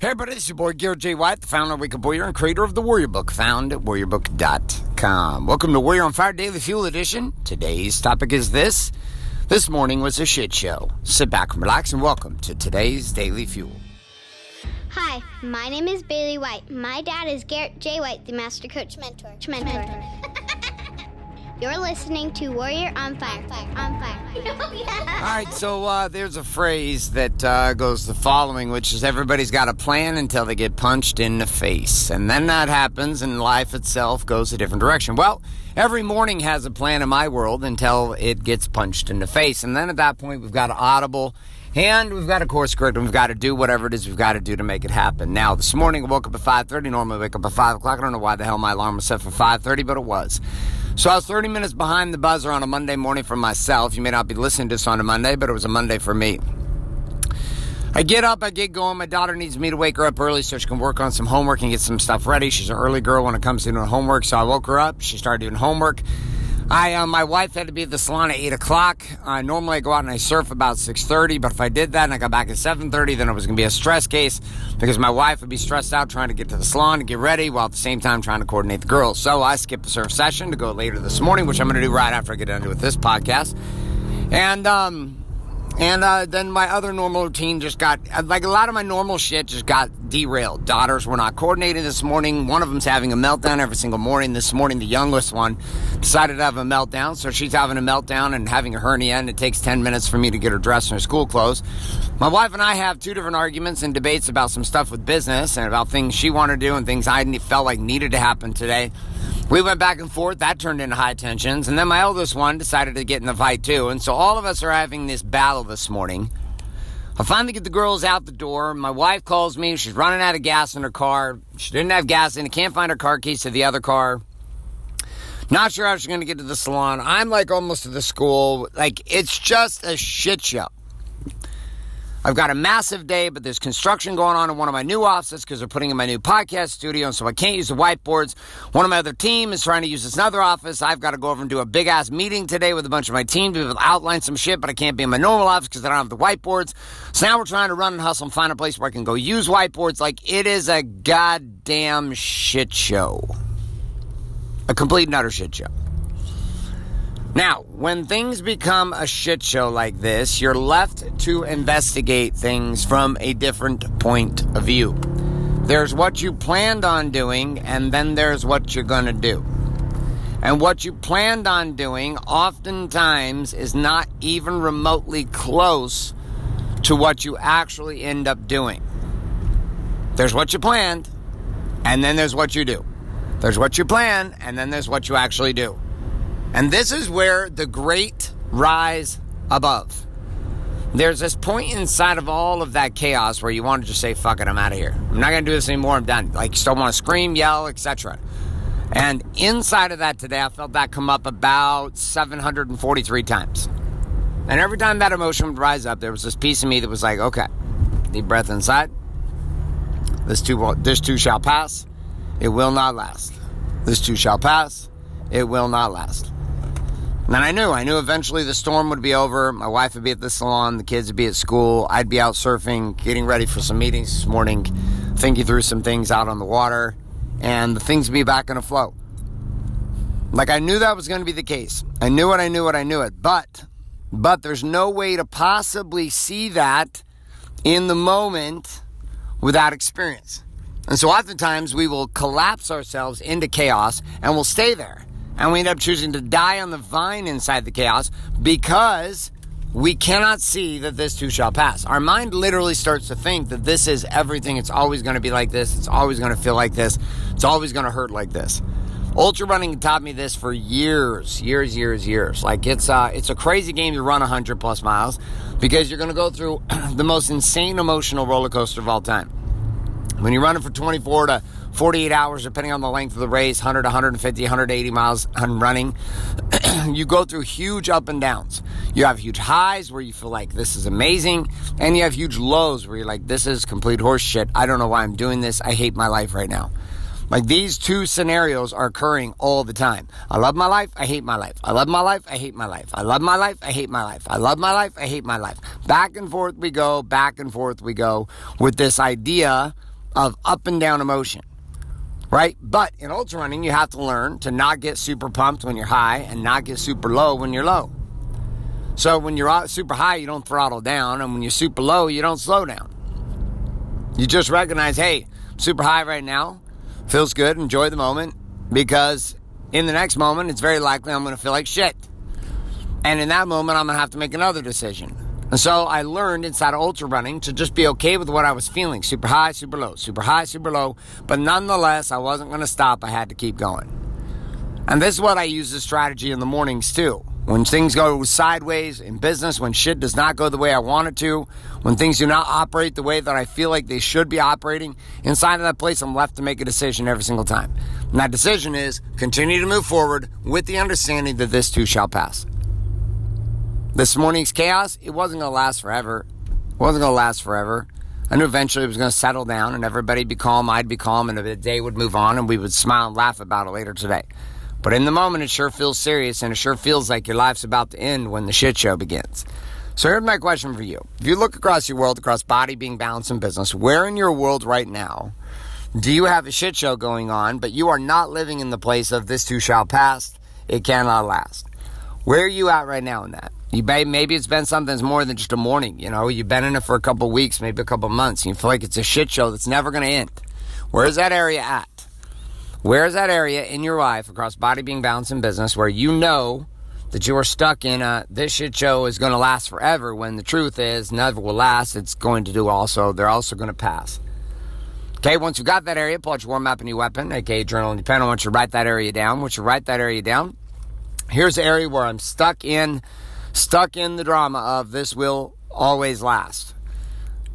Hey everybody, this is your boy Garrett J. White, the founder of Wake Up Warrior and creator of the Warrior Book, found at warriorbook.com. Welcome to Warrior on Fire Daily Fuel Edition. Today's topic is this. This morning was a shit show. Sit back and relax and welcome to today's Daily Fuel. Hi, my name is Bailey White. My dad is Garrett J. White, the Master Coach Mentor. Mentor. You're listening to Warrior on Fire. fire on Fire. All right, so uh, there's a phrase that uh, goes the following, which is everybody's got a plan until they get punched in the face. And then that happens and life itself goes a different direction. Well, every morning has a plan in my world until it gets punched in the face. And then at that point, we've got an audible and we've got a course and we've got to do whatever it is we've got to do to make it happen. Now, this morning I woke up at 5.30. Normally I wake up at 5 o'clock. I don't know why the hell my alarm was set for 5.30, but it was. So I was 30 minutes behind the buzzer on a Monday morning for myself. You may not be listening to this on a Monday, but it was a Monday for me. I get up, I get going. My daughter needs me to wake her up early so she can work on some homework and get some stuff ready. She's an early girl when it comes to doing homework, so I woke her up. She started doing homework. I, uh, my wife had to be at the salon at eight o'clock. Uh, normally I go out and I surf about six thirty, but if I did that and I got back at seven thirty, then it was going to be a stress case because my wife would be stressed out trying to get to the salon to get ready while at the same time trying to coordinate the girls. So I skipped the surf session to go later this morning, which I'm going to do right after I get done with this podcast. And um, and uh, then my other normal routine just got, like a lot of my normal shit just got derailed. Daughters were not coordinated this morning. One of them's having a meltdown every single morning. This morning, the youngest one decided to have a meltdown. So she's having a meltdown and having a hernia, and it takes 10 minutes for me to get her dressed in her school clothes. My wife and I have two different arguments and debates about some stuff with business and about things she wanted to do and things I felt like needed to happen today. We went back and forth. That turned into high tensions. And then my eldest one decided to get in the fight too. And so all of us are having this battle this morning. I finally get the girls out the door. My wife calls me. She's running out of gas in her car. She didn't have gas in it. Can't find her car keys to the other car. Not sure how she's going to get to the salon. I'm like almost to the school. Like, it's just a shit show. I've got a massive day, but there's construction going on in one of my new offices because they're putting in my new podcast studio, and so I can't use the whiteboards. One of my other team is trying to use this another office. I've got to go over and do a big ass meeting today with a bunch of my team to outline some shit, but I can't be in my normal office because I don't have the whiteboards. So now we're trying to run and hustle and find a place where I can go use whiteboards. Like it is a goddamn shit show, a complete and utter shit show. Now, when things become a shit show like this, you're left to investigate things from a different point of view. There's what you planned on doing, and then there's what you're going to do. And what you planned on doing oftentimes is not even remotely close to what you actually end up doing. There's what you planned, and then there's what you do. There's what you plan, and then there's what you actually do. And this is where the great rise above. There's this point inside of all of that chaos where you want to just say, fuck it, I'm out of here. I'm not going to do this anymore. I'm done. Like, you still want to scream, yell, etc. And inside of that today, I felt that come up about 743 times. And every time that emotion would rise up, there was this piece of me that was like, okay, deep breath inside. This too, this too shall pass. It will not last. This too shall pass. It will not last. And I knew, I knew eventually the storm would be over. My wife would be at the salon, the kids would be at school. I'd be out surfing, getting ready for some meetings this morning, thinking through some things out on the water, and the things would be back in a flow. Like I knew that was going to be the case. I knew it, I knew it, I knew it. But, but there's no way to possibly see that in the moment without experience. And so oftentimes we will collapse ourselves into chaos and we'll stay there and we end up choosing to die on the vine inside the chaos because we cannot see that this too shall pass. Our mind literally starts to think that this is everything. It's always going to be like this. It's always going to feel like this. It's always going to hurt like this. Ultra running taught me this for years, years, years, years. Like it's uh, it's a crazy game to run 100 plus miles because you're going to go through the most insane emotional roller coaster of all time. When you're running for 24 to 48 hours, depending on the length of the race, 100, 150, 180 miles on running. you go through huge up and downs. You have huge highs where you feel like this is amazing, and you have huge lows where you're like, this is complete horse shit. I don't know why I'm doing this. I hate my life right now. Like these two scenarios are occurring all the time. I love my life, I hate my life. I love my life, I hate my life. I love my life, I hate my life. I love my life, I hate my life. Back and forth we go, back and forth we go with this idea of up and down emotion, right? But in ultra running, you have to learn to not get super pumped when you're high and not get super low when you're low. So when you're super high, you don't throttle down, and when you're super low, you don't slow down. You just recognize, hey, super high right now, feels good, enjoy the moment, because in the next moment, it's very likely I'm going to feel like shit. And in that moment, I'm going to have to make another decision. And so I learned inside of ultra running to just be okay with what I was feeling super high, super low, super high, super low. But nonetheless, I wasn't going to stop. I had to keep going. And this is what I use as strategy in the mornings too. When things go sideways in business, when shit does not go the way I want it to, when things do not operate the way that I feel like they should be operating, inside of that place, I'm left to make a decision every single time. And that decision is continue to move forward with the understanding that this too shall pass. This morning's chaos, it wasn't going to last forever. It wasn't going to last forever. I knew eventually it was going to settle down and everybody'd be calm, I'd be calm, and the day would move on and we would smile and laugh about it later today. But in the moment, it sure feels serious and it sure feels like your life's about to end when the shit show begins. So here's my question for you. If you look across your world, across body, being, balance, and business, where in your world right now do you have a shit show going on, but you are not living in the place of this too shall pass, it cannot last? Where are you at right now in that? You may, maybe it's been something that's more than just a morning. You know, you've been in it for a couple weeks, maybe a couple months. You feel like it's a shit show that's never going to end. Where's that area at? Where's that area in your life across body, being, balance, and business where you know that you are stuck in a this shit show is going to last forever when the truth is never will last. It's going to do also. They're also going to pass. Okay, once you've got that area, pull out your warm up and your weapon, aka journal and pen. I want you to write that area down. Once you write that area down, here's the area where I'm stuck in stuck in the drama of this will always last.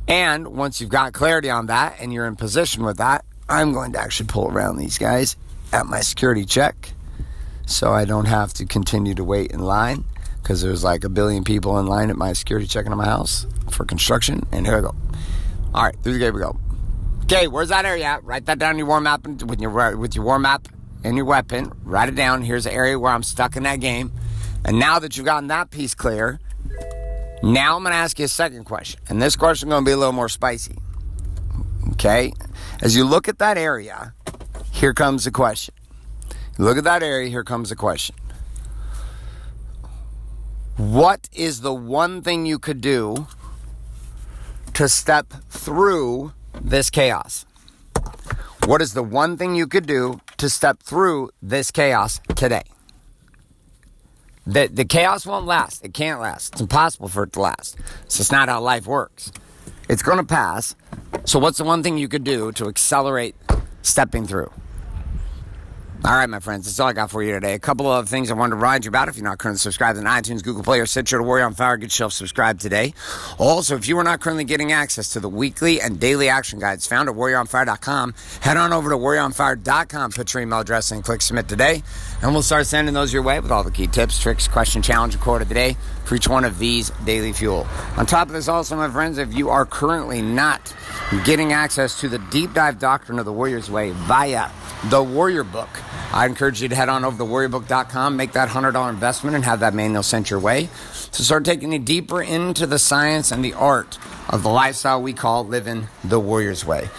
And once you've got clarity on that and you're in position with that, I'm going to actually pull around these guys at my security check so I don't have to continue to wait in line because there's like a billion people in line at my security check in my house for construction. And here I go. All right, through the gate we go. Okay, where's that area at? Write that down in your war map with your with your war map and your weapon. Write it down. Here's the area where I'm stuck in that game. And now that you've gotten that piece clear, now I'm going to ask you a second question. And this question is going to be a little more spicy. Okay? As you look at that area, here comes the question. Look at that area, here comes the question. What is the one thing you could do to step through this chaos? What is the one thing you could do to step through this chaos today? The, the chaos won't last. It can't last. It's impossible for it to last. So it's not how life works. It's going to pass. So, what's the one thing you could do to accelerate stepping through? All right, my friends, that's all I got for you today. A couple of things I wanted to remind you about. If you're not currently subscribed on iTunes, Google Play, or Stitcher to Warrior on Fire, get yourself subscribed today. Also, if you are not currently getting access to the weekly and daily action guides found at warrioronfire.com, head on over to warrioronfire.com, put your email address and click submit today, and we'll start sending those your way with all the key tips, tricks, question, challenge, and quote of the day for each one of these daily fuel. On top of this, also, my friends, if you are currently not getting access to the deep dive doctrine of the Warrior's Way via the Warrior Book, I encourage you to head on over to warriorbook.com, make that $100 investment, and have that manual sent your way to start taking you deeper into the science and the art of the lifestyle we call living the Warrior's Way.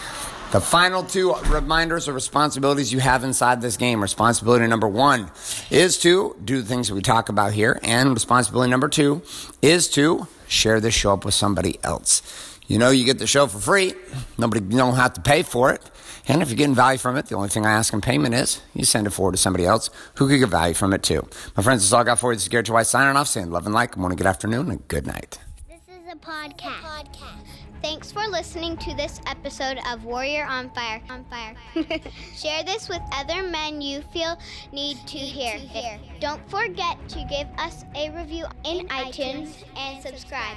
The final two reminders or responsibilities you have inside this game. Responsibility number one is to do the things that we talk about here, and responsibility number two is to share this show up with somebody else. You know, you get the show for free. Nobody you don't have to pay for it. And if you're getting value from it, the only thing I ask in payment is you send it forward to somebody else who could get value from it too. My friends, that's all I got for you. This is Garrett J. White signing off, saying love and like, Good morning, good afternoon, and good night. This is a podcast. Thanks for listening to this episode of Warrior on Fire. On Fire. Share this with other men you feel need to hear. Don't forget to give us a review in iTunes and subscribe.